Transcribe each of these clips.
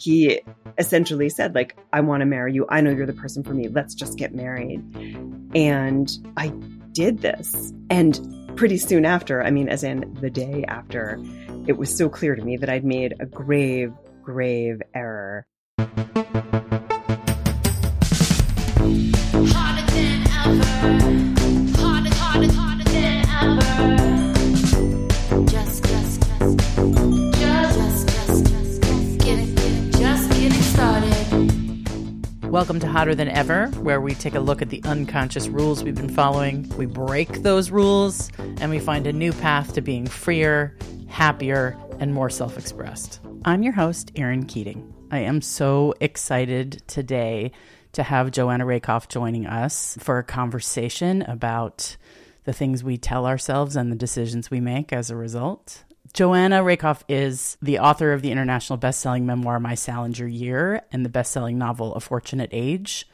he essentially said, like, I want to marry you. I know you're the person for me. Let's just get married. And I did this. And pretty soon after, I mean, as in the day after, it was so clear to me that I'd made a grave, grave error. Welcome to Hotter Than Ever, where we take a look at the unconscious rules we've been following. We break those rules and we find a new path to being freer, happier, and more self expressed. I'm your host, Erin Keating. I am so excited today to have Joanna Rakoff joining us for a conversation about the things we tell ourselves and the decisions we make as a result. Joanna Rakoff is the author of the international best-selling memoir My Salinger Year and the best-selling novel A Fortunate Age,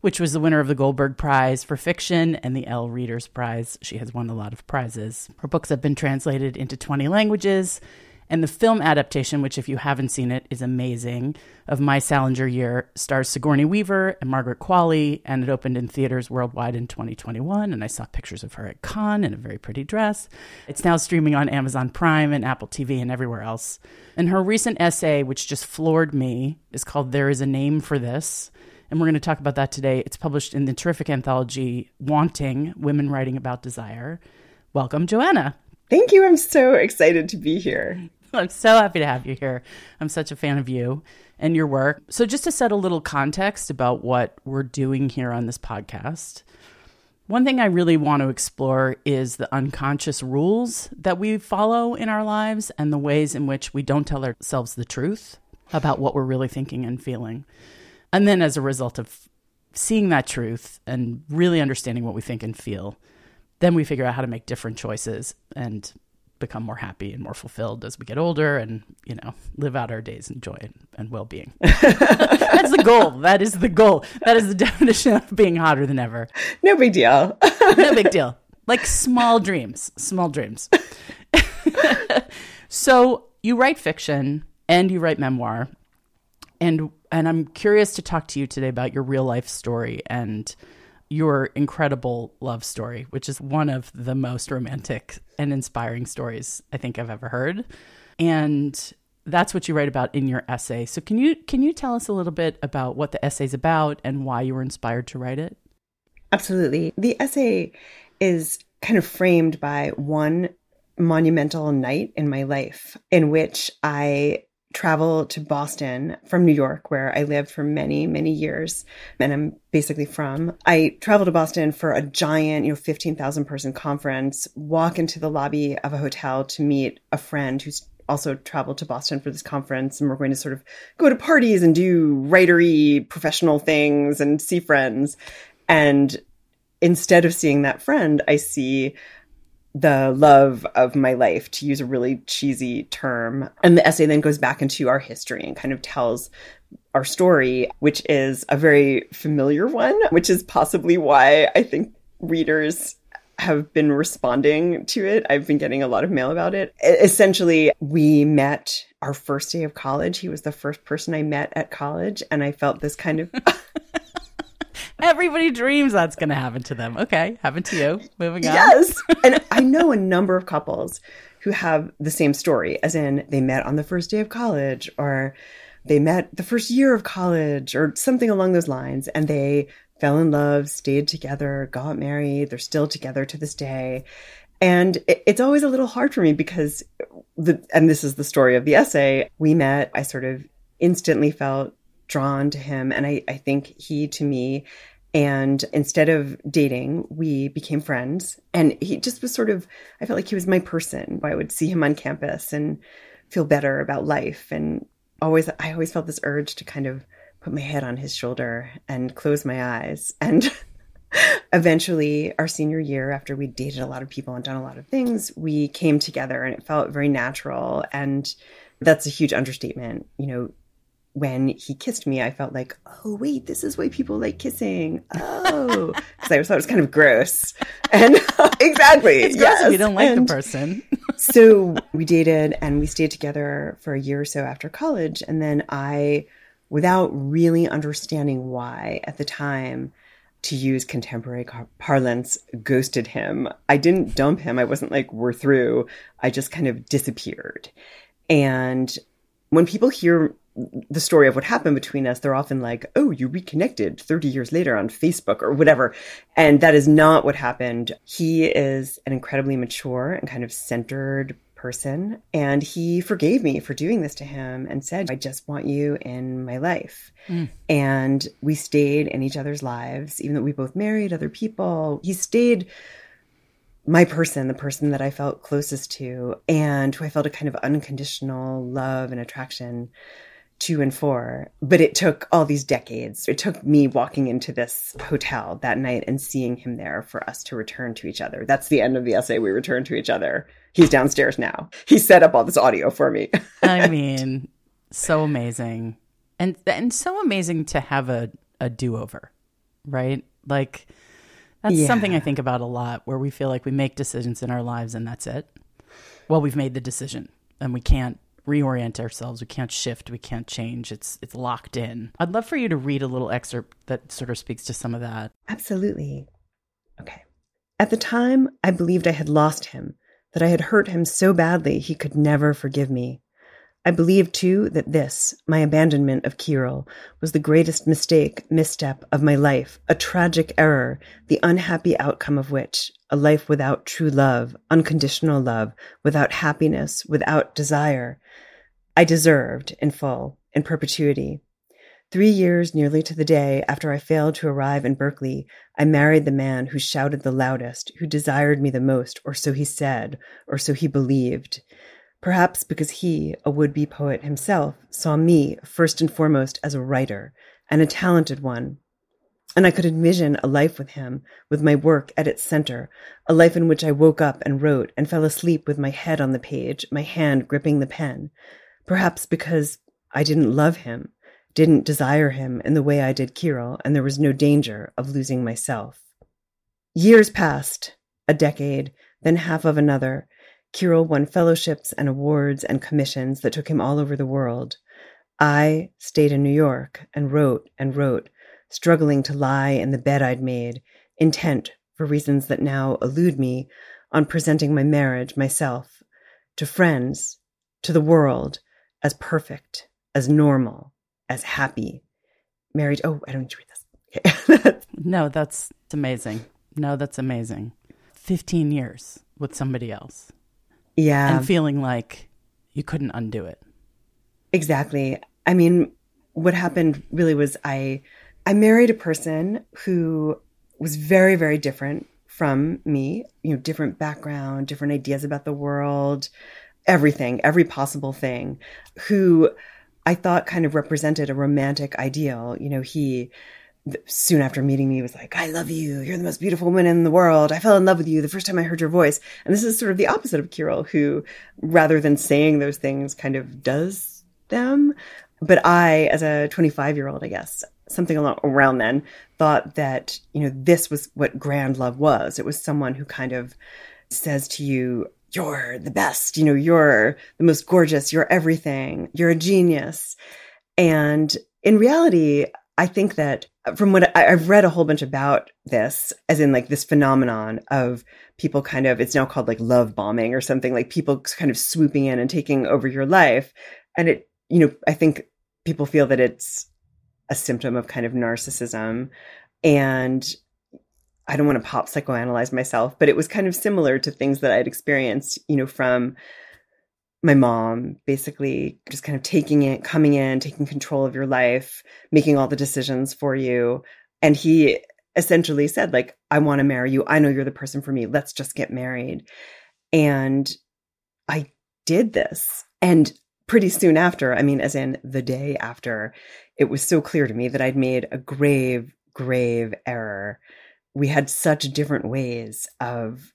which was the winner of the Goldberg Prize for fiction and the Elle Readers Prize. She has won a lot of prizes. Her books have been translated into 20 languages and the film adaptation, which, if you haven't seen it, is amazing, of My Salinger Year stars Sigourney Weaver and Margaret Qualley, and it opened in theaters worldwide in 2021. And I saw pictures of her at Cannes in a very pretty dress. It's now streaming on Amazon Prime and Apple TV and everywhere else. And her recent essay, which just floored me, is called There is a Name for This. And we're going to talk about that today. It's published in the terrific anthology Wanting Women Writing About Desire. Welcome, Joanna. Thank you. I'm so excited to be here. I'm so happy to have you here. I'm such a fan of you and your work. So, just to set a little context about what we're doing here on this podcast, one thing I really want to explore is the unconscious rules that we follow in our lives and the ways in which we don't tell ourselves the truth about what we're really thinking and feeling. And then, as a result of seeing that truth and really understanding what we think and feel, then we figure out how to make different choices and become more happy and more fulfilled as we get older and you know live out our days in joy and, and well-being. That's the goal. That is the goal. That is the definition of being hotter than ever. No big deal. No big deal. Like small dreams. Small dreams. So you write fiction and you write memoir. And and i'm curious to talk to you today about your real life story and your incredible love story, which is one of the most romantic and inspiring stories I think I've ever heard. And that's what you write about in your essay. So can you can you tell us a little bit about what the essay is about and why you were inspired to write it? Absolutely. The essay is kind of framed by one monumental night in my life in which I travel to Boston from New York, where I lived for many, many years, and I'm basically from. I travel to Boston for a giant, you know, 15,000 person conference, walk into the lobby of a hotel to meet a friend who's also traveled to Boston for this conference, and we're going to sort of go to parties and do writery professional things and see friends. And instead of seeing that friend, I see the love of my life, to use a really cheesy term. And the essay then goes back into our history and kind of tells our story, which is a very familiar one, which is possibly why I think readers have been responding to it. I've been getting a lot of mail about it. Essentially, we met our first day of college. He was the first person I met at college, and I felt this kind of Everybody dreams that's going to happen to them. Okay, happened to you. Moving on. Yes. and I know a number of couples who have the same story, as in they met on the first day of college or they met the first year of college or something along those lines and they fell in love, stayed together, got married. They're still together to this day. And it's always a little hard for me because the, and this is the story of the essay. We met, I sort of instantly felt drawn to him. And I, I think he to me, and instead of dating, we became friends. And he just was sort of, I felt like he was my person. I would see him on campus and feel better about life. And always, I always felt this urge to kind of put my head on his shoulder and close my eyes. And eventually, our senior year, after we dated a lot of people and done a lot of things, we came together and it felt very natural. And that's a huge understatement. You know, when he kissed me, I felt like, oh, wait, this is why people like kissing. Oh, because I thought it was kind of gross. And exactly. It's gross yes. if you don't like and the person. so we dated and we stayed together for a year or so after college. And then I, without really understanding why at the time, to use contemporary parlance, ghosted him. I didn't dump him. I wasn't like, we're through. I just kind of disappeared. And when people hear the story of what happened between us, they're often like, oh, you reconnected 30 years later on Facebook or whatever. And that is not what happened. He is an incredibly mature and kind of centered person. And he forgave me for doing this to him and said, I just want you in my life. Mm. And we stayed in each other's lives, even though we both married other people. He stayed my person, the person that I felt closest to, and who I felt a kind of unconditional love and attraction two and four, but it took all these decades. It took me walking into this hotel that night and seeing him there for us to return to each other. That's the end of the essay. We return to each other. He's downstairs now. He set up all this audio for me. I mean, so amazing. And and so amazing to have a, a do over, right? Like that's yeah. something I think about a lot where we feel like we make decisions in our lives and that's it. Well, we've made the decision and we can't reorient ourselves. We can't shift. We can't change. It's it's locked in. I'd love for you to read a little excerpt that sort of speaks to some of that. Absolutely. Okay. At the time, I believed I had lost him, that I had hurt him so badly he could never forgive me. I believed too that this, my abandonment of Kirill, was the greatest mistake, misstep of my life, a tragic error, the unhappy outcome of which, a life without true love, unconditional love, without happiness, without desire, I deserved in full, in perpetuity. Three years nearly to the day after I failed to arrive in Berkeley, I married the man who shouted the loudest, who desired me the most, or so he said, or so he believed. Perhaps because he, a would be poet himself, saw me first and foremost as a writer, and a talented one. And I could envision a life with him, with my work at its center, a life in which I woke up and wrote and fell asleep with my head on the page, my hand gripping the pen. Perhaps because I didn't love him, didn't desire him in the way I did Kirill, and there was no danger of losing myself. Years passed, a decade, then half of another, Kirill won fellowships and awards and commissions that took him all over the world. I stayed in New York and wrote and wrote, struggling to lie in the bed I'd made, intent, for reasons that now elude me, on presenting my marriage, myself, to friends, to the world, as perfect, as normal, as happy. Married. Oh, I don't need to read this. Okay. no, that's amazing. No, that's amazing. 15 years with somebody else. Yeah. And feeling like you couldn't undo it. Exactly. I mean, what happened really was I I married a person who was very very different from me, you know, different background, different ideas about the world, everything, every possible thing, who I thought kind of represented a romantic ideal. You know, he soon after meeting me was like, I love you. You're the most beautiful woman in the world. I fell in love with you the first time I heard your voice. And this is sort of the opposite of Kirill, who rather than saying those things kind of does them. But I, as a 25 year old, I guess, something around then, thought that, you know, this was what grand love was. It was someone who kind of says to you, you're the best, you know, you're the most gorgeous, you're everything, you're a genius. And in reality, I think that uh, from what I, I've read a whole bunch about this, as in like this phenomenon of people kind of, it's now called like love bombing or something, like people kind of swooping in and taking over your life. And it, you know, I think people feel that it's a symptom of kind of narcissism. And I don't want to pop psychoanalyze myself, but it was kind of similar to things that I'd experienced, you know, from my mom, basically just kind of taking it, coming in, taking control of your life, making all the decisions for you. And he essentially said, like, I want to marry you. I know you're the person for me. Let's just get married. And I did this. And pretty soon after, I mean, as in the day after, it was so clear to me that I'd made a grave, grave error we had such different ways of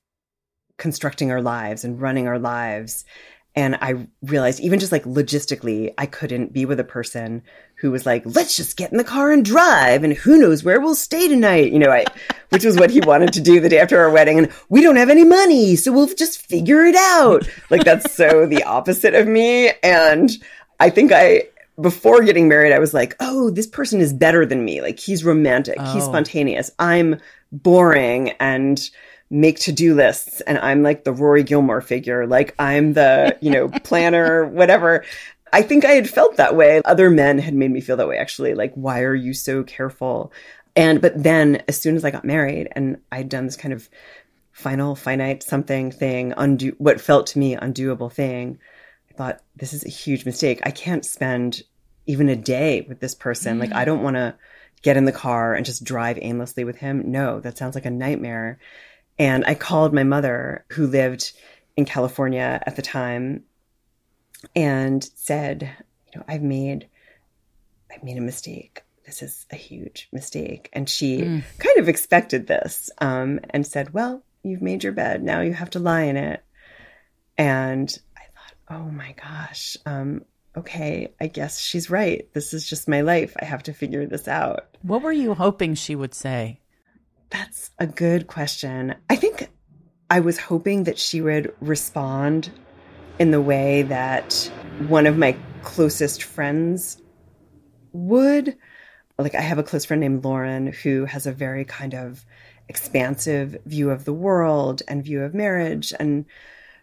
constructing our lives and running our lives And I realized even just like logistically, I couldn't be with a person who was like, let's just get in the car and drive and who knows where we'll stay tonight. You know, I, which was what he wanted to do the day after our wedding. And we don't have any money. So we'll just figure it out. Like that's so the opposite of me. And I think I, before getting married, I was like, oh, this person is better than me. Like he's romantic. Oh. He's spontaneous. I'm boring and, make to-do lists and I'm like the Rory Gilmore figure. Like I'm the, you know, planner, whatever. I think I had felt that way. Other men had made me feel that way actually. Like, why are you so careful? And, but then as soon as I got married and I'd done this kind of final, finite something thing, undo what felt to me undoable thing, I thought, this is a huge mistake. I can't spend even a day with this person. Mm. Like, I don't want to get in the car and just drive aimlessly with him. No, that sounds like a nightmare. And I called my mother, who lived in California at the time, and said, you know, I've made I've made a mistake. This is a huge mistake. And she mm. kind of expected this um, and said, Well, you've made your bed. Now you have to lie in it. And I thought, Oh my gosh. Um, okay, I guess she's right. This is just my life. I have to figure this out. What were you hoping she would say? That's a good question. I think I was hoping that she would respond in the way that one of my closest friends would. Like, I have a close friend named Lauren who has a very kind of expansive view of the world and view of marriage and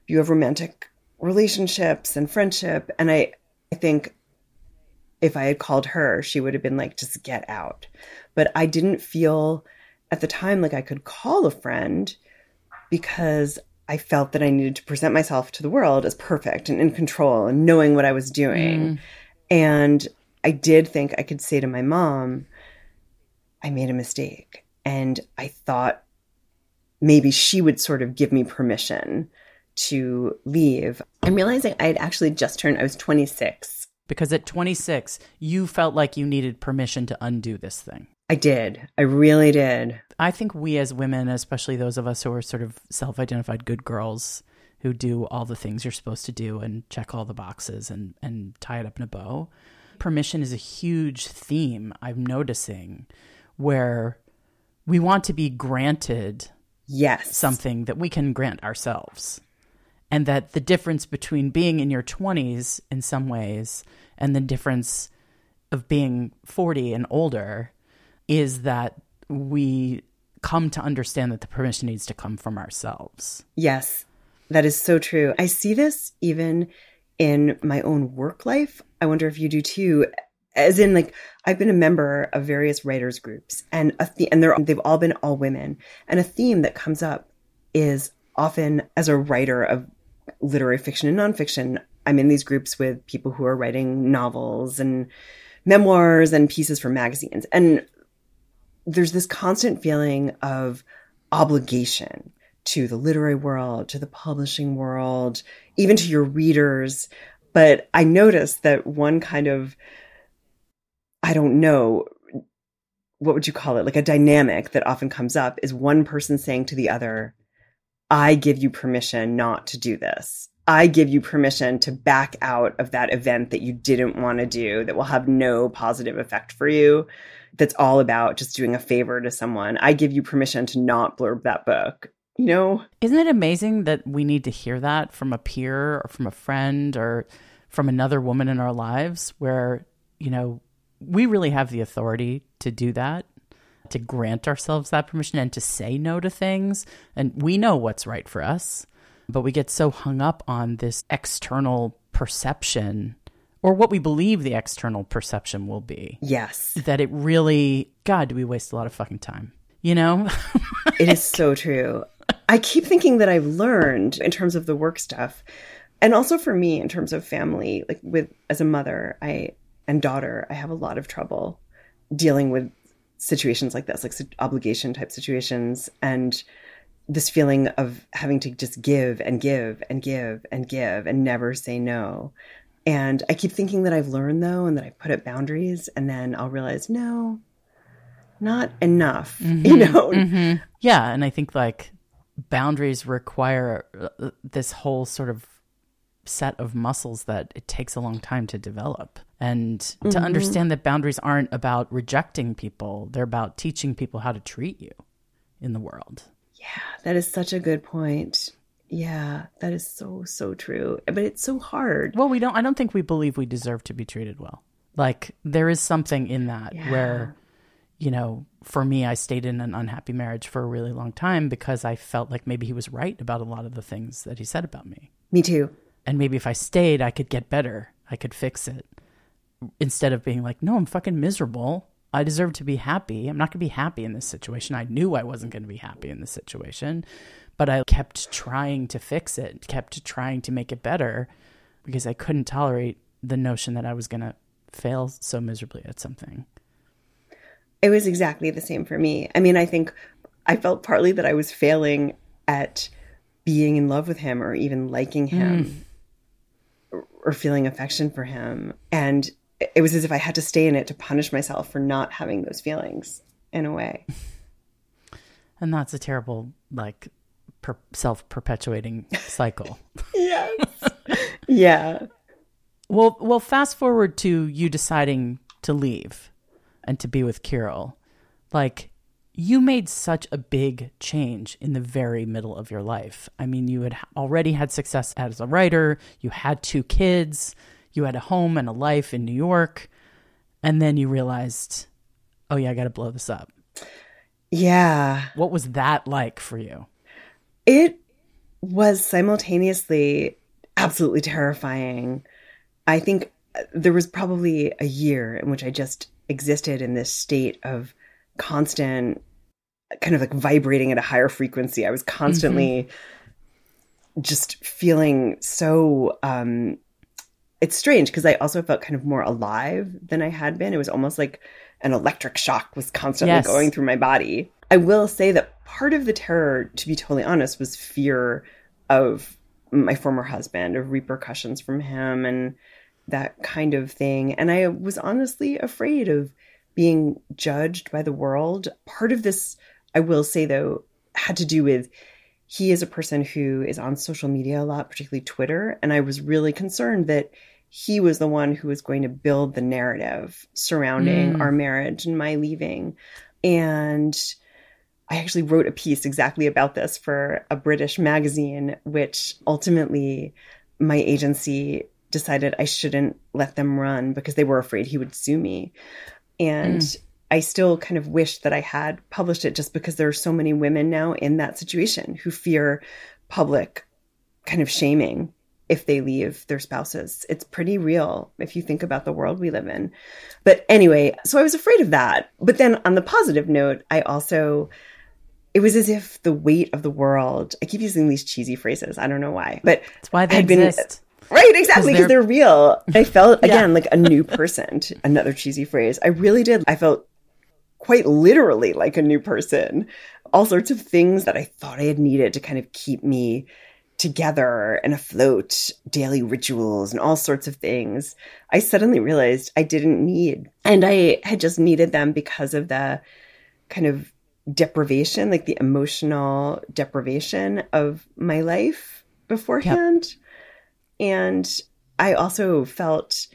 view of romantic relationships and friendship. And I, I think if I had called her, she would have been like, just get out. But I didn't feel at the time like I could call a friend because I felt that I needed to present myself to the world as perfect and in control and knowing what I was doing. Mm. And I did think I could say to my mom, I made a mistake. And I thought maybe she would sort of give me permission to leave. I'm realizing I had actually just turned, I was 26. Because at 26, you felt like you needed permission to undo this thing. I did. I really did. I think we as women, especially those of us who are sort of self identified good girls who do all the things you're supposed to do and check all the boxes and, and tie it up in a bow, permission is a huge theme I'm noticing where we want to be granted yes something that we can grant ourselves and that the difference between being in your 20s in some ways and the difference of being 40 and older is that we come to understand that the permission needs to come from ourselves. Yes, that is so true. I see this even in my own work life. I wonder if you do too. As in, like, I've been a member of various writers groups, and a th- and they're they've all been all women. And a theme that comes up is often as a writer of literary fiction and nonfiction. I'm in these groups with people who are writing novels and memoirs and pieces for magazines, and there's this constant feeling of obligation to the literary world, to the publishing world, even to your readers. But I noticed that one kind of, I don't know, what would you call it? Like a dynamic that often comes up is one person saying to the other, I give you permission not to do this. I give you permission to back out of that event that you didn't want to do that will have no positive effect for you that's all about just doing a favor to someone. I give you permission to not blurb that book. You know? Isn't it amazing that we need to hear that from a peer or from a friend or from another woman in our lives where, you know, we really have the authority to do that, to grant ourselves that permission and to say no to things. And we know what's right for us, but we get so hung up on this external perception or what we believe the external perception will be. Yes. That it really, God, do we waste a lot of fucking time? You know? it is so true. I keep thinking that I've learned in terms of the work stuff, and also for me in terms of family, like with as a mother, I and daughter, I have a lot of trouble dealing with situations like this, like obligation type situations, and this feeling of having to just give and give and give and give and never say no. And I keep thinking that I've learned though, and that I put up boundaries, and then I'll realize, no, not enough, mm-hmm, you know? Mm-hmm. Yeah. And I think like boundaries require uh, this whole sort of set of muscles that it takes a long time to develop. And mm-hmm. to understand that boundaries aren't about rejecting people, they're about teaching people how to treat you in the world. Yeah, that is such a good point. Yeah, that is so so true. But it's so hard. Well, we don't I don't think we believe we deserve to be treated well. Like there is something in that yeah. where you know, for me I stayed in an unhappy marriage for a really long time because I felt like maybe he was right about a lot of the things that he said about me. Me too. And maybe if I stayed, I could get better. I could fix it. Instead of being like, "No, I'm fucking miserable. I deserve to be happy. I'm not going to be happy in this situation. I knew I wasn't going to be happy in this situation, but I kept trying to fix it, kept trying to make it better because I couldn't tolerate the notion that I was going to fail so miserably at something. It was exactly the same for me. I mean, I think I felt partly that I was failing at being in love with him or even liking him mm. Or, feeling affection for him. And it was as if I had to stay in it to punish myself for not having those feelings in a way. And that's a terrible, like, per- self perpetuating cycle. yes. yeah. Well, well, fast forward to you deciding to leave and to be with Kirill. Like, you made such a big change in the very middle of your life. I mean, you had already had success as a writer, you had two kids, you had a home and a life in New York, and then you realized, oh yeah, I got to blow this up. Yeah. What was that like for you? It was simultaneously absolutely terrifying. I think uh, there was probably a year in which I just existed in this state of constant kind of like vibrating at a higher frequency. I was constantly mm-hmm. just feeling so um it's strange because I also felt kind of more alive than I had been. It was almost like an electric shock was constantly yes. going through my body. I will say that part of the terror, to be totally honest, was fear of my former husband, of repercussions from him and that kind of thing. And I was honestly afraid of being judged by the world. Part of this, I will say though, had to do with he is a person who is on social media a lot, particularly Twitter. And I was really concerned that he was the one who was going to build the narrative surrounding mm. our marriage and my leaving. And I actually wrote a piece exactly about this for a British magazine, which ultimately my agency decided I shouldn't let them run because they were afraid he would sue me. And mm. I still kind of wish that I had published it just because there are so many women now in that situation who fear public kind of shaming if they leave their spouses. It's pretty real if you think about the world we live in. But anyway, so I was afraid of that. But then on the positive note, I also it was as if the weight of the world. I keep using these cheesy phrases. I don't know why, but it's why they exist. Right, exactly, because they're... they're... real. I felt again yeah. like a new person. Another cheesy phrase. I really did. I felt quite literally like a new person. All sorts of things that I thought I had needed to kind of keep me together and afloat, daily rituals and all sorts of things. I suddenly realized I didn't need. And I had just needed them because of the kind of deprivation, like the emotional deprivation of my life beforehand. Yep. And I also felt,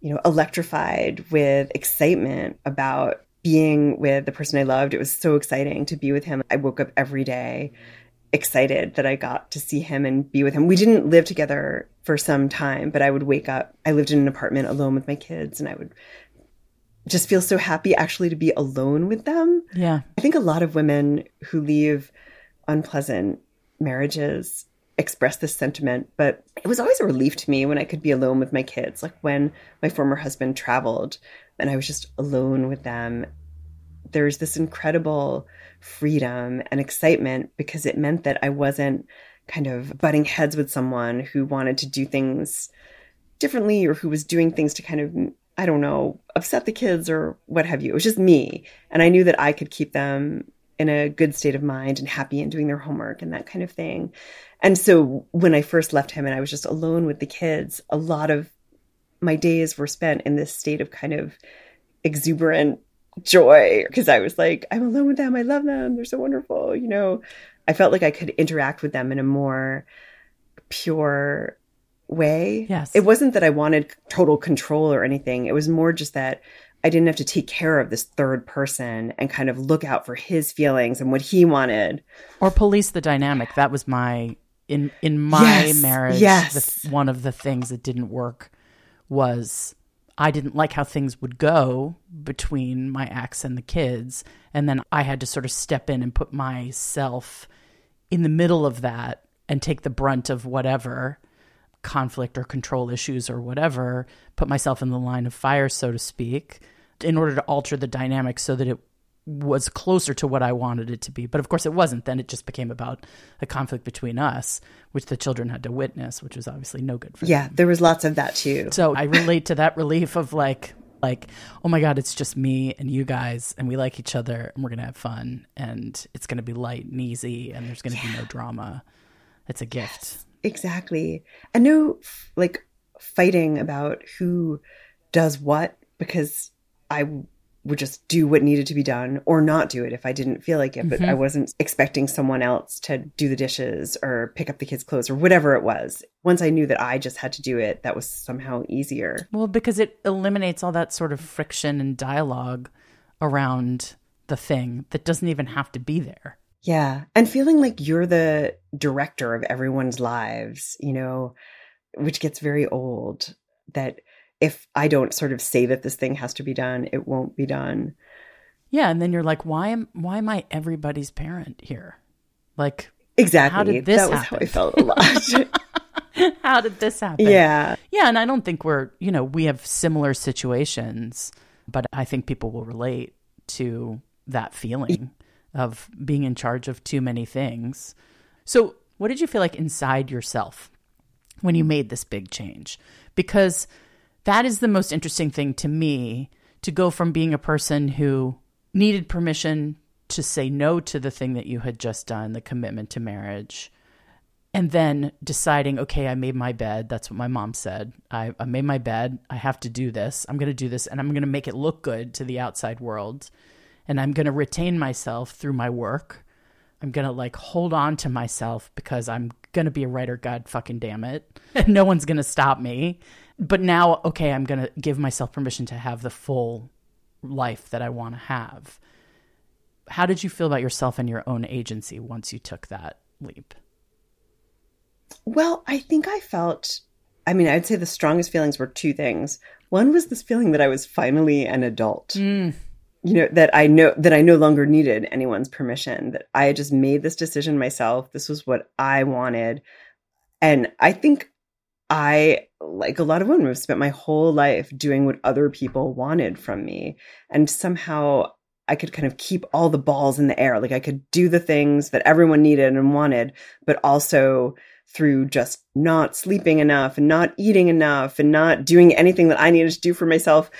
you know, electrified with excitement about being with the person I loved. It was so exciting to be with him. I woke up every day excited that I got to see him and be with him. We didn't live together for some time, but I would wake up. I lived in an apartment alone with my kids and I would just feel so happy actually to be alone with them. Yeah. I think a lot of women who leave unpleasant marriages express this sentiment, but it was always a relief to me when I could be alone with my kids. Like when my former husband traveled and I was just alone with them. There's this incredible freedom and excitement because it meant that I wasn't kind of butting heads with someone who wanted to do things differently or who was doing things to kind of I don't know, upset the kids or what have you. It was just me. And I knew that I could keep them in a good state of mind and happy and doing their homework and that kind of thing. And so when I first left him and I was just alone with the kids, a lot of my days were spent in this state of kind of exuberant joy because I was like, I'm alone with them. I love them. They're so wonderful. You know, I felt like I could interact with them in a more pure way. Yes. It wasn't that I wanted total control or anything. It was more just that I didn't have to take care of this third person and kind of look out for his feelings and what he wanted. Or police the dynamic. That was my in in my Yes, marriage. yes. The, one of the things that didn't work was I didn't like how things would go between my ex and the kids, and then I had to sort of step in and put myself in the middle of that and take the brunt of whatever conflict or control issues or whatever, put myself in the line of fire, so to speak, in order to alter the dynamic so that it was closer to what I wanted it to be. But of course, it wasn't. Then it just became about a conflict between us, which the children had to witness, which was obviously no good for them. Yeah, there was lots of that too. So I relate to that relief of like, like, oh my God, it's just me and you guys, and we like each other, and we're gonna have fun, and it's gonna be light and easy, and there's gonna be no drama. It's a gift. Exactly. And no like fighting about who does what because I would just do what needed to be done or not do it if I didn't feel like it. But I mm-hmm. wasn't expecting someone else to do the dishes or pick up the kids' clothes or whatever it was. Once I knew that I just had to do it, that was somehow easier. Well, because it eliminates all that sort of friction and dialogue around the thing that doesn't even have to be there. Yeah. And feeling like you're the director of everyone's lives, you know, which gets very old. That if I don't sort of say that this thing has to be done, it won't be done. Yeah, and then you're like, why am why am I everybody's parent here? Like, Exactly. How did this that was how I happen? felt a lot. how did this happen? yeah. Yeah, and I don't think we're, you know, we have similar situations, but I think people will relate to that feeling of being in charge of too many things. So, what did you feel like inside yourself when you made this big change? Because that is the most interesting thing to me to go from being a person who needed permission to say no to the thing that you had just done, the commitment to marriage, and then deciding, okay, I made my bed. That's what my mom said. I, I made my bed. I have to do this. I'm going to do this, and I'm going to make it look good to the outside world. And I'm going to retain myself through my work. I'm going to like hold on to myself because I'm going to be a writer. God fucking damn it. And no one's going to stop me. But now, okay, I'm going to give myself permission to have the full life that I want to have. How did you feel about yourself and your own agency once you took that leap? Well, I think I felt, I mean, I'd say the strongest feelings were two things. One was this feeling that I was finally an adult. Mm. You know, that I know that I no longer needed anyone's permission, that I had just made this decision myself. This was what I wanted. And I think I, like a lot of women, have spent my whole life doing what other people wanted from me. And somehow I could kind of keep all the balls in the air. Like I could do the things that everyone needed and wanted, but also through just not sleeping enough and not eating enough and not doing anything that I needed to do for myself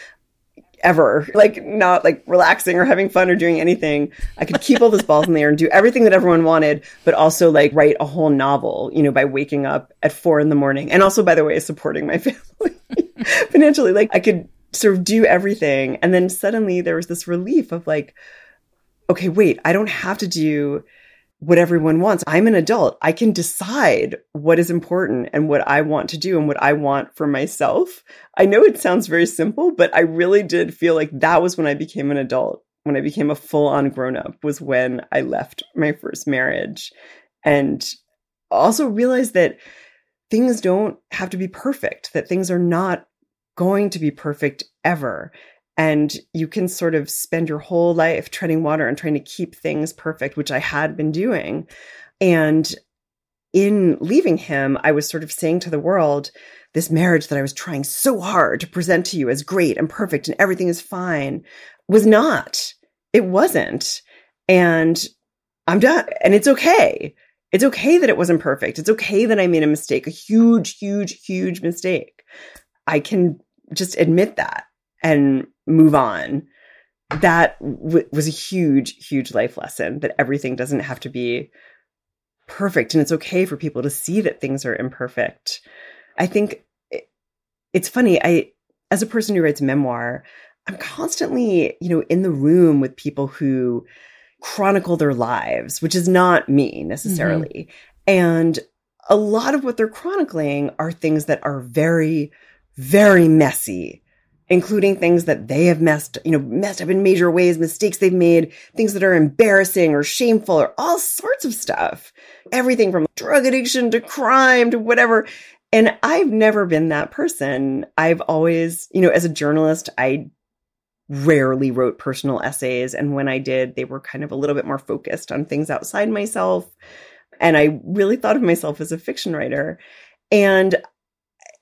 ever. Like not like relaxing or having fun or doing anything. I could keep all those balls in the air and do everything that everyone wanted, but also like write a whole novel, you know, by waking up at four in the morning. And also, by the way, supporting my family financially. Like I could sort of do everything. And then suddenly there was this relief of like, okay, wait, I don't have to do what everyone wants. I'm an adult. I can decide what is important and what I want to do and what I want for myself. I know it sounds very simple, but I really did feel like that was when I became an adult. When I became a full on grown up was when I left my first marriage and also realized that things don't have to be perfect, that things are not going to be perfect ever and you can sort of spend your whole life treading water and trying to keep things perfect, which I had been doing. And in leaving him, I was sort of saying to the world, this marriage that I was trying so hard to present to you as great and perfect and everything is fine was not. It wasn't. And I'm done. And it's okay. It's okay that it wasn't perfect. It's okay that I made a mistake, a huge, huge, huge mistake. I can just admit that and move on. That w- was a huge, huge life lesson that everything doesn't have to be perfect. And it's okay for people to see that things are imperfect. I think it, it's funny. I, as a person who writes memoir, I'm constantly, you know, in the room with people who chronicle their lives, which is not me necessarily. Mm-hmm. And a lot of what they're chronicling are things that are very, very messy, including things that they have messed, you know, messed up in major ways, mistakes they've made, things that are embarrassing or shameful or all sorts of stuff. Everything from drug addiction to crime to whatever. And I've never been that person. I've always, you know, as a journalist, I rarely wrote personal essays. And when I did, they were kind of a little bit more focused on things outside myself. And I really thought of myself as a fiction writer. And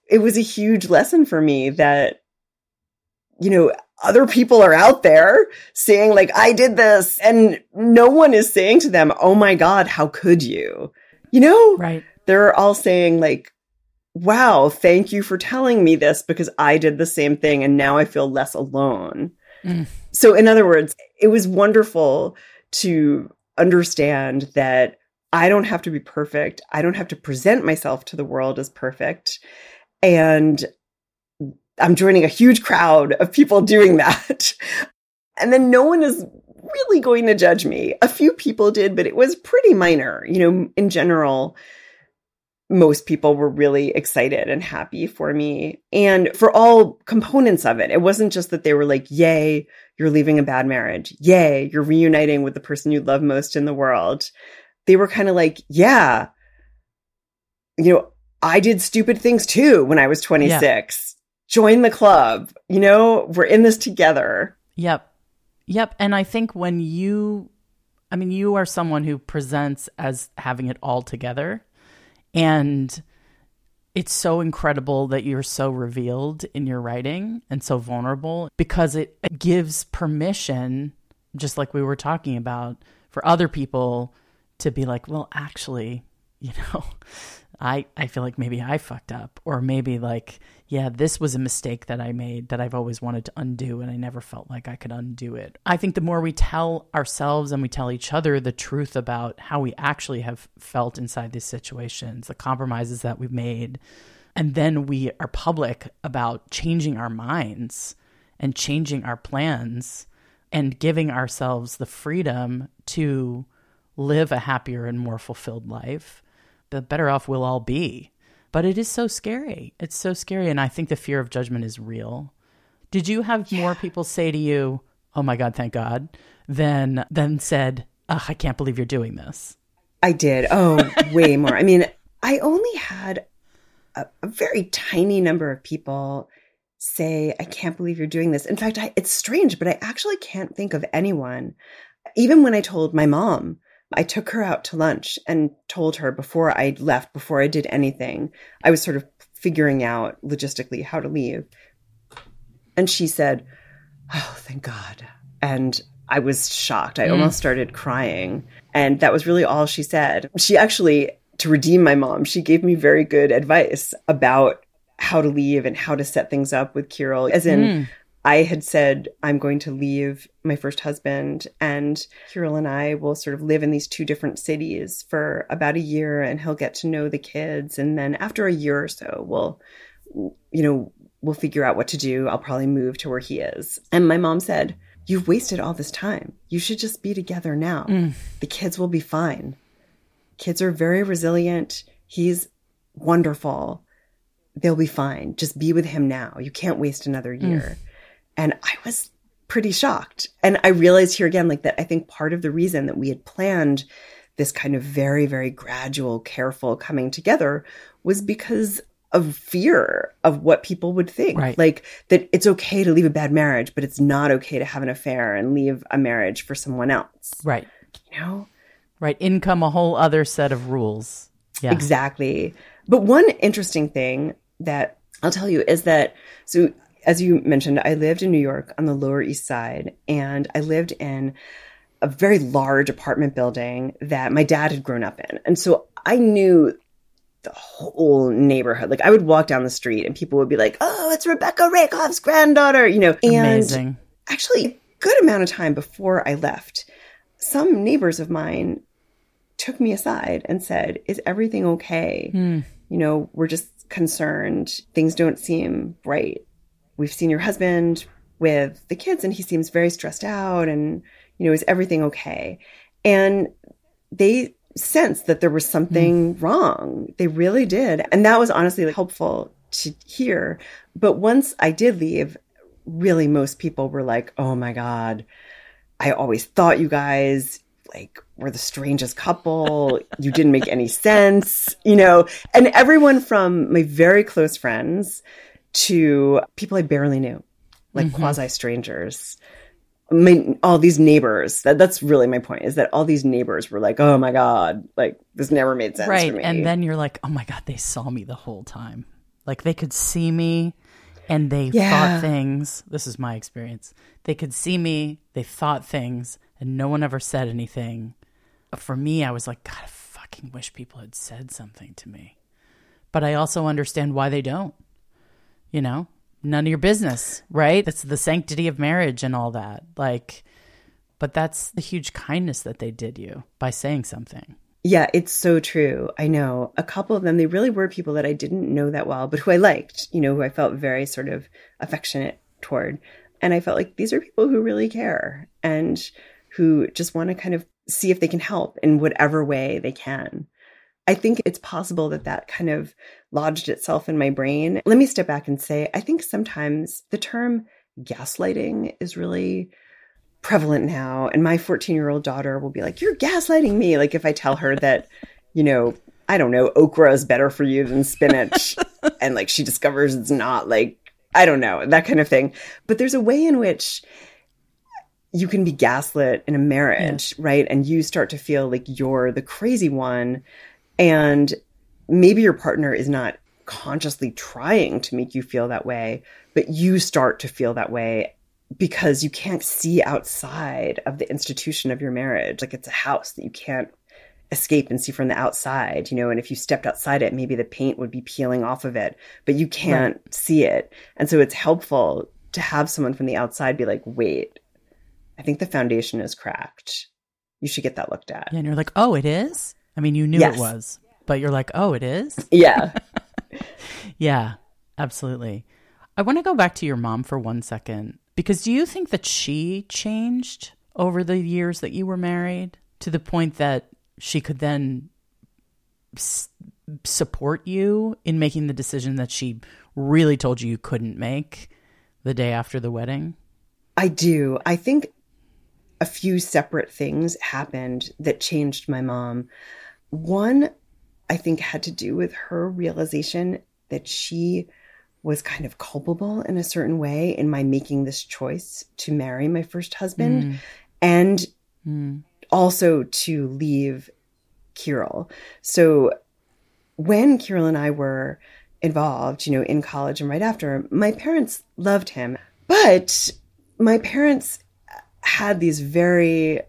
it was a huge lesson for me that, you know, other people are out there saying, like, I did this. And no one is saying to them, oh my God, how could you? You know? Right. They're all saying, like, wow, thank you for telling me this because I did the same thing and now I feel less alone. Mm. So, in other words, it was wonderful to understand that I don't have to be perfect. I don't have to present myself to the world as perfect. And I'm joining a huge crowd of people doing that. And then no one is really going to judge me. A few people did, but it was pretty minor. You know, in general, most people were really excited and happy for me and for all components of it. It wasn't just that they were like, yay, you're leaving a bad marriage. Yay, you're reuniting with the person you love most in the world. They were kind of like, yeah, you know, I did stupid things too when I was 26. Join the club. You know, we're in this together. Yep. Yep. And I think when you, I mean, you are someone who presents as having it all together and it's so incredible that you're so revealed in your writing and so vulnerable because it gives permission, just like we were talking about, for other people to be like, well, actually, you know, I, I feel like maybe I fucked up, or maybe like, yeah, this was a mistake that I made that I've always wanted to undo and I never felt like I could undo it. I think the more we tell ourselves and we tell each other the truth about how we actually have felt inside these situations, the compromises that we've made, and then we are public about changing our minds and changing our plans and giving ourselves the freedom to live a happier and more fulfilled life, the better off we'll all be. But it is so scary. It's so scary. And I think the fear of judgment is real. Did you have yeah. more people say to you, oh my God, thank God, than, than said, I can't believe you're doing this? I did. Oh, way more. I mean, I only had a, a, very tiny number of people say, I can't believe you're doing this. In fact, I, it's strange, but I actually can't think of anyone. Even when I told my mom, I took her out to lunch and told her before I left, before I did anything, I was sort of figuring out logistically how to leave. And she said, Oh, thank God. And I was shocked. I mm. almost started crying. And that was really all she said. She actually, to redeem my mom, she gave me very good advice about how to leave and how to set things up with Kirill. As in, mm. I had said, I'm going to leave my first husband, and Kirill and I will sort of live in these two different cities for about a year, and he'll get to know the kids. And then after a year or so, we'll, you know, we'll figure out what to do. I'll probably move to where he is. And my mom said, You've wasted all this time. You should just be together now. Mm. The kids will be fine. Kids are very resilient. He's wonderful. They'll be fine. Just be with him now. You can't waste another year. Mm. And I was pretty shocked. And I realized here again, like that, I think part of the reason that we had planned this kind of very, very gradual, careful coming together was because of fear of what people would think. Right. Like that it's okay to leave a bad marriage, but it's not okay to have an affair and leave a marriage for someone else. Right. You know? Right. In come a whole other set of rules. Yeah. Exactly. But one interesting thing that I'll tell you is that so as you mentioned, I lived in New York on the Lower East Side, and I lived in a very large apartment building that my dad had grown up in. And so I knew the whole neighborhood. Like I would walk down the street and people would be like, "Oh, it's Rebecca Rakoff's granddaughter," you know. And Amazing. actually, a good amount of time before I left, some neighbors of mine took me aside and said, "Is everything okay?" Mm. You know, we're just concerned. Things don't seem right we've seen your husband with the kids and he seems very stressed out and you know is everything okay and they sensed that there was something mm. wrong. They really did. And that was honestly like, helpful to hear. But once I did leave, really most people were like, oh my God, I always thought you guys like were the strangest couple. you didn't make any sense, you know, and everyone from my very close friends to people I barely knew, like mm-hmm. quasi strangers. I mean, all these neighbors. That, that's really my point. Is that all these neighbors were like, "Oh my god, like this never made sense." Right, and then you're like, "Oh my god, they saw me the whole time. Like they could see me, and they yeah. thought things. This is my experience. They could see me, they thought things, and no one ever said anything. For me, I was like, God, I fucking wish people had said something to me. But I also understand why they don't. You know, none of your business, right? That's the sanctity of marriage and all that. Like, but that's the huge kindness that they did you by saying something. Yeah, it's so true. I know a couple of them, they really were people that I didn't know that well, but who I liked, you know, who I felt very sort of affectionate toward. And I felt like these are people who really care and who just want to kind of see if they can help in whatever way they can. I think it's possible that that kind of lodged itself in my brain. Let me step back and say, I think sometimes the term gaslighting is really prevalent now. And my 14 year old daughter will be like, You're gaslighting me. Like if I tell her that, you know, I don't know, okra is better for you than spinach. and like she discovers it's not like, I don't know, that kind of thing. But there's a way in which you can be gaslit in a marriage, yeah. right? And you start to feel like you're the crazy one. And maybe your partner is not consciously trying to make you feel that way, but you start to feel that way because you can't see outside of the institution of your marriage. Like it's a house that you can't escape and see from the outside, you know, and if you stepped outside it, maybe the paint would be peeling off of it, but you can't right. see it. And so it's helpful to have someone from the outside be like, wait, I think the foundation is cracked. You should get that looked at. Yeah, and you're like, oh, it is? I mean, you knew yes. it was, but you're like, oh, it is? Yeah. yeah, absolutely. I want to go back to your mom for one second because do you think that she changed over the years that you were married to the point that she could then s- support you in making the decision that she really told you you couldn't make the day after the wedding? I do. I think a few separate things happened that changed my mom. One, I think, had to do with her realization that she was kind of culpable in a certain way in my making this choice to marry my first husband mm. and mm. also to leave Kirill. So when Kirill and I were involved, you know, in college and right after, my parents loved him. But my parents had these very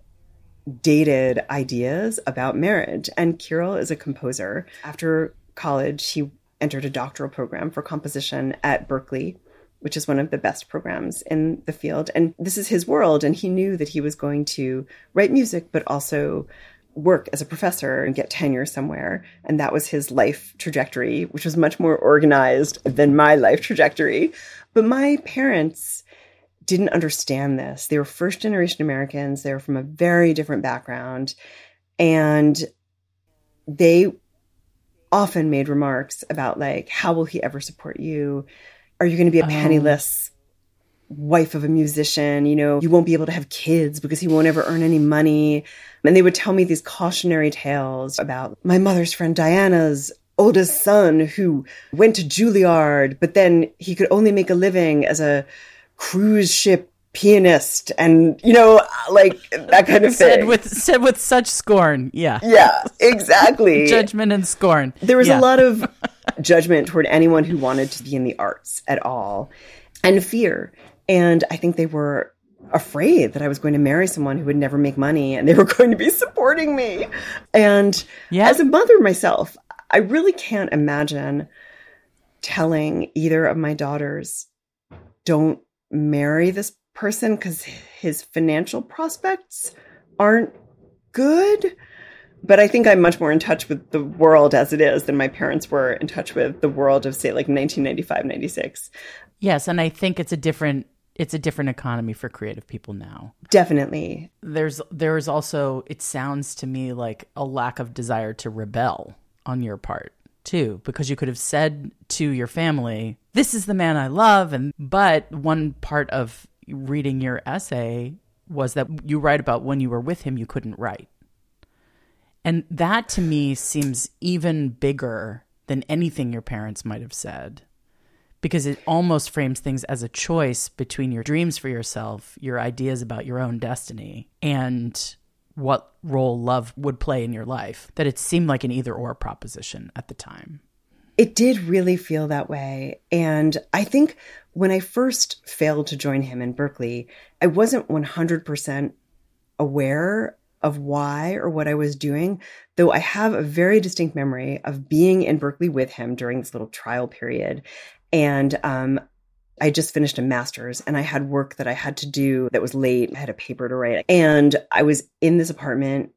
dated ideas about marriage. And Kirill is a composer. After college, he entered a doctoral program for composition at Berkeley, which is one of the best programs in the field. And this is his world. And he knew that he was going to write music, but also work as a professor and get tenure somewhere. And that was his life trajectory, which was much more organized than my life trajectory. But my parents didn't understand this. They were first generation Americans, they were from a very different background. And they often made remarks about like how will he ever support you are you going to be a oh. penniless wife of a musician you know you won't be able to have kids because he won't ever earn any money and they would tell me these cautionary tales about my mother's friend diana's oldest son who went to juilliard but then he could only make a living as a cruise ship pianist and you know like that kind of said thing. with said with such scorn yeah. Yeah exactly. Judgment and scorn there was yeah. a lot of judgment toward anyone who wanted to be in the arts at all and fear. And i think they were afraid that i was going to marry someone who would never make money and they were going to be supporting me. And yeah. as a mother myself i really can't imagine telling either of my daughters don't marry this person because his financial prospects aren't good. But I think I'm much more in touch with the world as it is than my parents were in touch with the world of, say, like 1995, 96. Yes. And I think it's a different it's a different economy for creative people now. Definitely. There's there is also it sounds to me like a lack of desire to rebel on your part too because you could have said to your family, "This is the man I love." And but one part of reading your essay was that you write about when you were with him you couldn't write. And that to me seems even bigger than anything your parents might have said because it almost frames things as a choice between your dreams for yourself, your ideas about your own destiny, and what role love would play in your life. That it seemed like an either or proposition at the time. It did really feel that way. And I think when I first failed to join him in Berkeley, I wasn't 100% aware of why or what I was doing, though I have a very distinct memory of being in Berkeley with him during this little trial period. And um, I just finished a master's and I had work that I had to do that was late. I had a paper to write. And I was in this apartment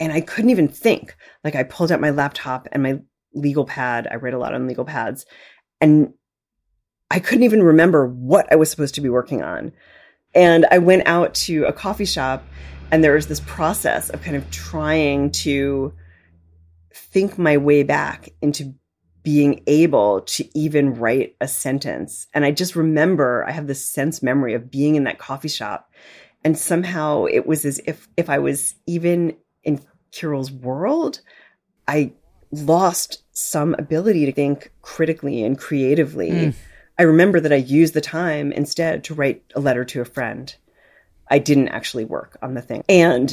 and I couldn't even think. Like I pulled out my laptop and my legal pad. I write a lot on legal pads. And I couldn't even remember what I was supposed to be working on. And I went out to a coffee shop and there was this process of kind of trying to think my way back into being able to even write a sentence. And I just remember I have this sense memory of being in that coffee shop. And somehow it was as if if I was even in Kirill's world, I lost some ability to think critically and creatively. Mm. I remember that I used the time instead to write a letter to a friend. I didn't actually work on the thing. And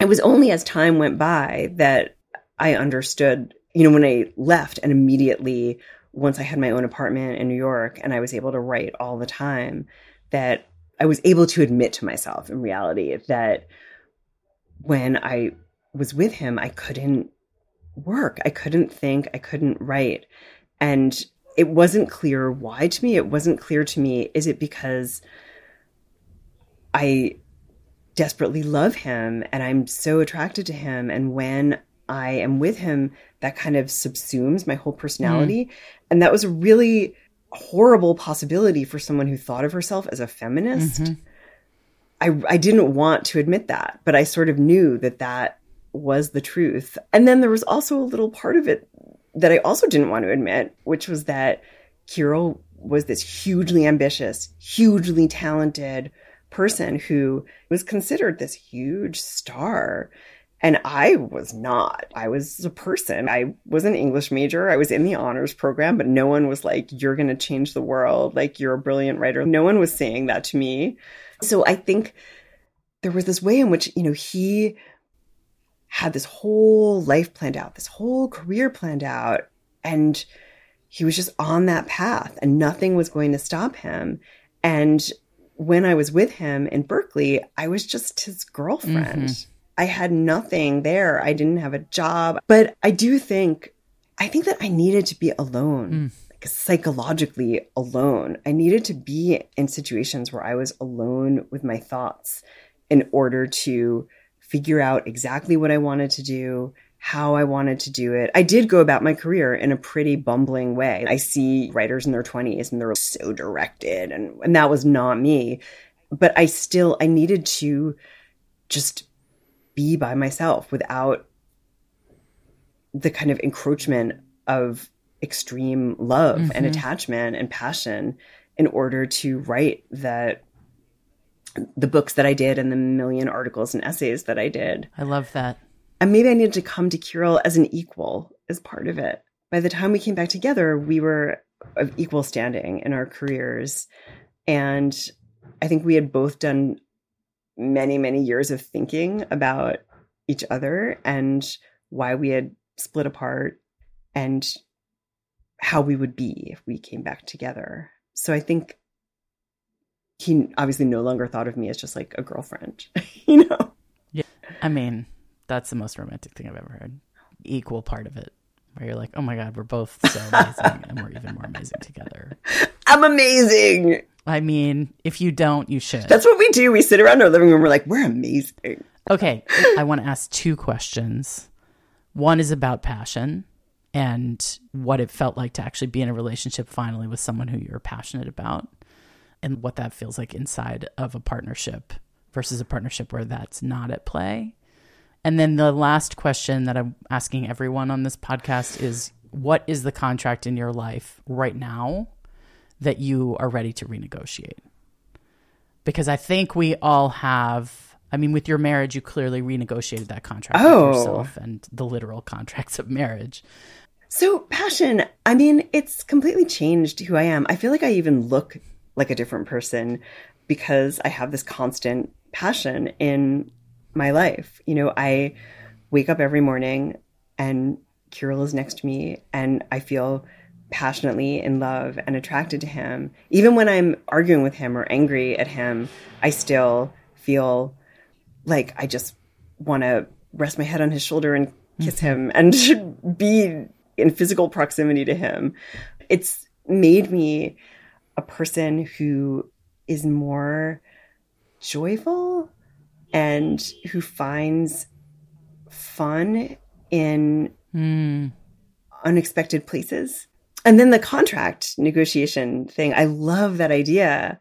it was only as time went by that I understood you know, when I left and immediately once I had my own apartment in New York and I was able to write all the time, that I was able to admit to myself in reality that when I was with him, I couldn't work. I couldn't think. I couldn't write. And it wasn't clear why to me. It wasn't clear to me. Is it because I desperately love him and I'm so attracted to him? And when I am with him, that kind of subsumes my whole personality. Mm. And that was a really horrible possibility for someone who thought of herself as a feminist. Mm-hmm. I, I didn't want to admit that, but I sort of knew that that was the truth. And then there was also a little part of it that I also didn't want to admit, which was that Kirill was this hugely ambitious, hugely talented person who was considered this huge star. And I was not. I was a person. I was an English major. I was in the honors program, but no one was like, you're going to change the world. Like, you're a brilliant writer. No one was saying that to me. So I think there was this way in which, you know, he had this whole life planned out, this whole career planned out. And he was just on that path and nothing was going to stop him. And when I was with him in Berkeley, I was just his girlfriend. Mm-hmm I had nothing there. I didn't have a job. But I do think, I think that I needed to be alone, mm. like psychologically alone. I needed to be in situations where I was alone with my thoughts in order to figure out exactly what I wanted to do, how I wanted to do it. I did go about my career in a pretty bumbling way. I see writers in their 20s and they're so directed and, and that was not me. But I still I needed to just be by myself without the kind of encroachment of extreme love mm-hmm. and attachment and passion in order to write that the books that I did and the million articles and essays that I did. I love that. And maybe I needed to come to Kirill as an equal as part of it. By the time we came back together, we were of equal standing in our careers. And I think we had both done many, many years of thinking about each other and why we had split apart and how we would be if we came back together. So I think he obviously no longer thought of me as just like a girlfriend, you know? Yeah. I mean, that's the most romantic thing I've ever heard. Equal part of it where you're like, oh my God, we're both so amazing and we're even more amazing together. I'm amazing. I mean, if you don't, you should. That's what we do. We sit around our living room. We're like, we're amazing. Okay. I want to ask two questions. One is about passion and what it felt like to actually be in a relationship finally with someone who you're passionate about. And what that feels like inside of a partnership versus a partnership where that's not at play. And then the last question that I'm asking everyone on this podcast is what is the contract in your life right now that you are ready to renegotiate? Because I think we all have I mean, with your marriage, you clearly renegotiated that contract Oh. with yourself and the literal contracts of marriage. So, passion, I mean, it's completely changed who I am. I feel like I even look like a different person because I have this constant passion in my life. You know, I wake up every morning and Kirill is next to me and I feel passionately in love and attracted to him. Even when I'm arguing with him or angry at him, I still feel like I just want to rest my head on his shoulder and kiss him mm-hmm. and be in physical proximity to him. It's made me a person who is more joyful and who finds fun in hmm. unexpected places. And then the contract negotiation thing, I love that idea.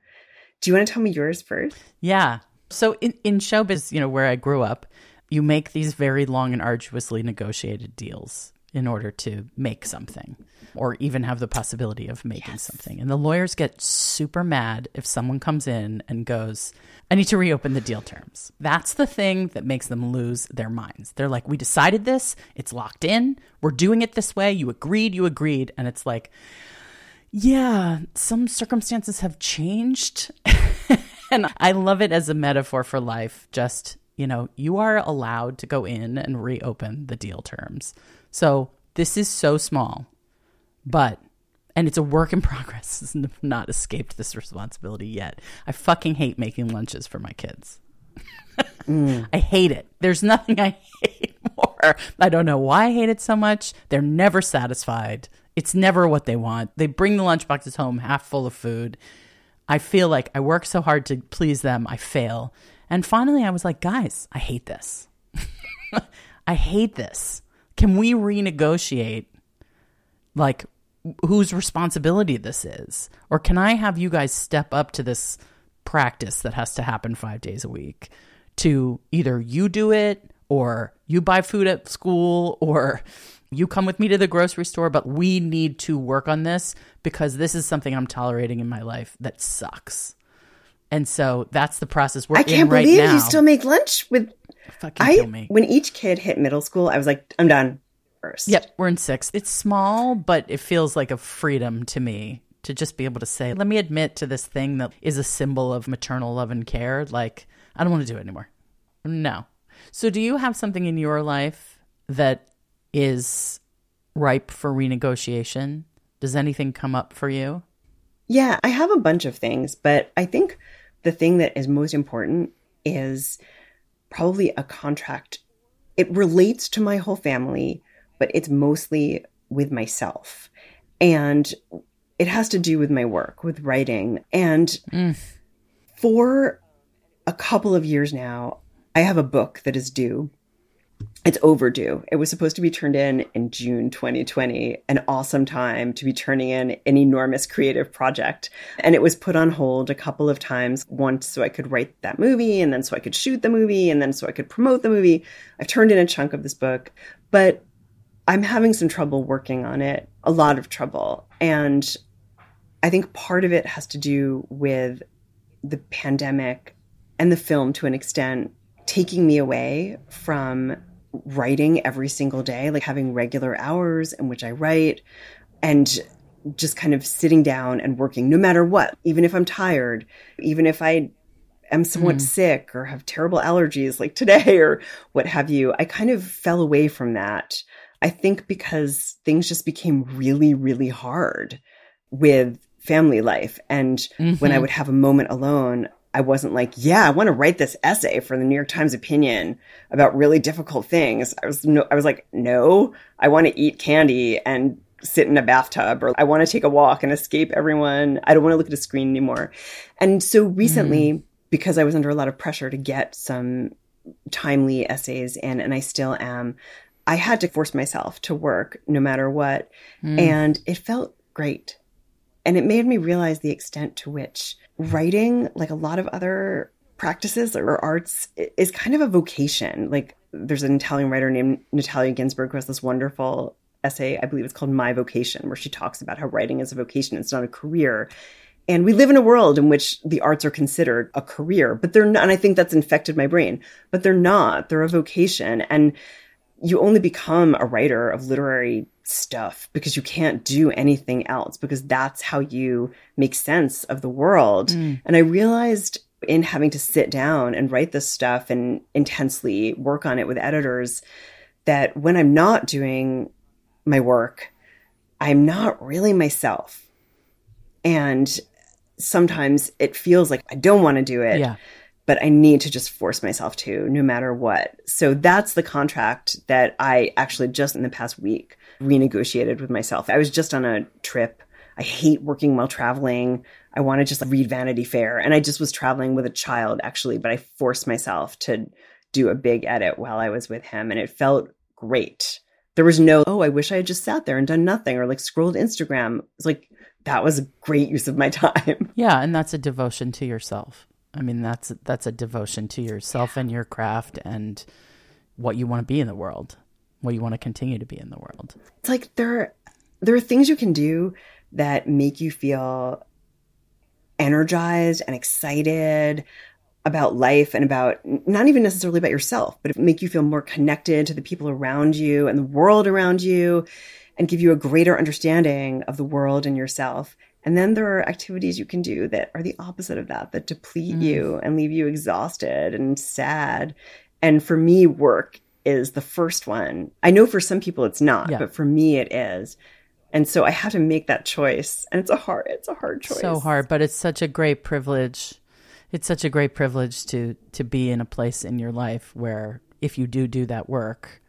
Do you want to tell me yours first? Yeah. So in, in showbiz, you know, where I grew up, you make these very long and arduously negotiated deals in order to make something or even have the possibility of making something. And the lawyers get super mad if someone comes in and goes, I need to reopen the deal terms. That's the thing that makes them lose their minds. They're like, we decided this, it's locked in, we're doing it this way, you agreed, you agreed. And it's like, yeah, some circumstances have changed. and I love it as a metaphor for life. Just, you know, you are allowed to go in and reopen the deal terms. So this is so small, but, and it's a work in progress. I've not escaped this responsibility yet. I fucking hate making lunches for my kids. Mm. I hate it. There's nothing I hate more. I don't know why I hate it so much. They're never satisfied. It's never what they want. They bring the lunchboxes home half full of food. I feel like I work so hard to please them, I fail. And finally, I was like, guys, I hate this. I hate this. Can we renegotiate like whose responsibility this is? Or can I have you guys step up to this practice that has to happen five days a week to either you do it or you buy food at school or you come with me to the grocery store, but we need to work on this because this is something I'm tolerating in my life that sucks. And so that's the process we're I can't right believe now. you still make lunch with fucking I kill me. when each kid hit middle school, I was like, I'm done first. Yep, we're in sixth. It's small, but it feels like a freedom to me to just be able to say, let me admit to this thing that is a symbol of maternal love and care. Like, I don't want to do it anymore. No. So, do you have something in your life that is ripe for renegotiation? Does anything come up for you? Yeah, I have a bunch of things, but I think the thing that is most important is probably a contract. It relates to my whole family, but it's mostly with myself. And it has to do with my work, with writing. And mm. for a couple of years now, I have a book that is due. It's overdue. It was supposed to be turned in in June 2020, an awesome time to be turning in an enormous creative project. And it was put on hold a couple of times, once so I could write that movie, and then so I could shoot the movie, and then so I could promote the movie. I've turned in a chunk of this book, but I'm having some trouble working on it, a lot of trouble. And I think part of it has to do with the pandemic and the film to an extent taking me away from writing every single day, like having regular hours in which I write and just kind of sitting down and working no matter what, even if I'm tired, even if I am somewhat hmm. sick or have terrible allergies like today or what have you. I kind of fell away from that. I think because things just became really, really hard with family life. And when I mm-hmm. would have a moment alone, I wasn't like, yeah, I want to write this essay for the New York Times opinion about really difficult things. I was no, I was like, no, I want to eat candy and sit in a bathtub or I want to take a walk and escape everyone. I don't want to look at a screen anymore. And so recently, mm. because I was under a lot of pressure to get some timely essays in, and I still am, I had to force myself to work no matter what. Mm. And it felt great. And it made me realize the extent to which writing, like a lot of other practices or arts, is kind of a vocation. Like there's an Italian writer named Natalia Ginzburg who has this wonderful essay, I believe it's called My Vocation, where she talks about how writing is a vocation, it's not a career. And we live in a world in which the arts are considered a career, but they're not. And I think that's infected my brain, but they're not. They're a vocation. And you only become a writer of literary stuff because you can't do anything else because that's how you make sense of the world. Mm. And I realized in having to sit down and write this stuff and intensely work on it with editors that when I'm not doing my work, I'm not really myself. And sometimes it feels like I don't want to do it. Yeah. But I need to just force myself to, no matter what. So that's the contract that I actually just in the past week renegotiated with myself. I was just on a trip. I hate working while traveling. I want to just like, read Vanity Fair. And I just was traveling with a child actually, but I forced myself to do a big edit while I was with him. And it felt great. There was no, oh, I wish I had just sat there and done nothing or like scrolled Instagram. It's like, that was a great use of my time. Yeah, and that's a devotion to yourself. I mean, that's that's a devotion to yourself and your craft and what you want to be in the world, what you want to continue to be in the world. It's like there there are things you can do that make you feel energized and excited about life and about not even necessarily about yourself, but make you feel more connected to the people around you and the world around you and give you a greater understanding of the world and yourself. And then there are activities you can do that are the opposite of that, that deplete mm. you and leave you exhausted and sad. And for me, work is the first one. I know for some people it's not, yeah. but for me it is. And so I have to make that choice. And it's a hard it's a hard choice. So hard, but it's such a great privilege. It's such a great privilege to to be in a place in your life where if you do do that work,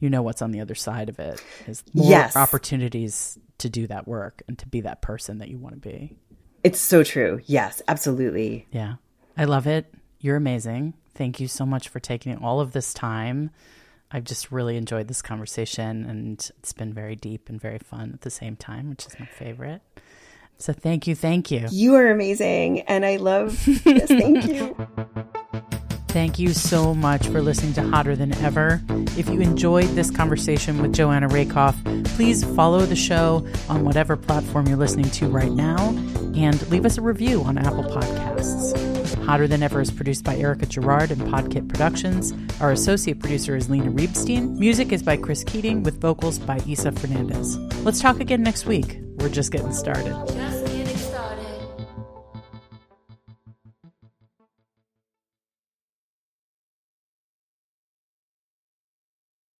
you know what's on the other side of it is more yes. opportunities to do that work and to be that person that you want to be. It's so true. Yes, absolutely. Yeah. I love it. You're amazing. Thank you so much for taking all of this time. I've just really enjoyed this conversation and it's been very deep and very fun at the same time, which is my favorite. So thank you, thank you. You are amazing and I love this. Thank you. Thank you so much for listening to Hotter Than Ever. If you enjoyed this conversation with Joanna Rakoff, please follow the show on whatever platform you're listening to right now and leave us a review on Apple Podcasts. Hotter Than Ever is produced by Erica Gerard and Podkit Productions. Our associate producer is Lena Reebstein. Music is by Chris Keating with vocals by Isa Fernandez. Let's talk again next week. We're just getting started.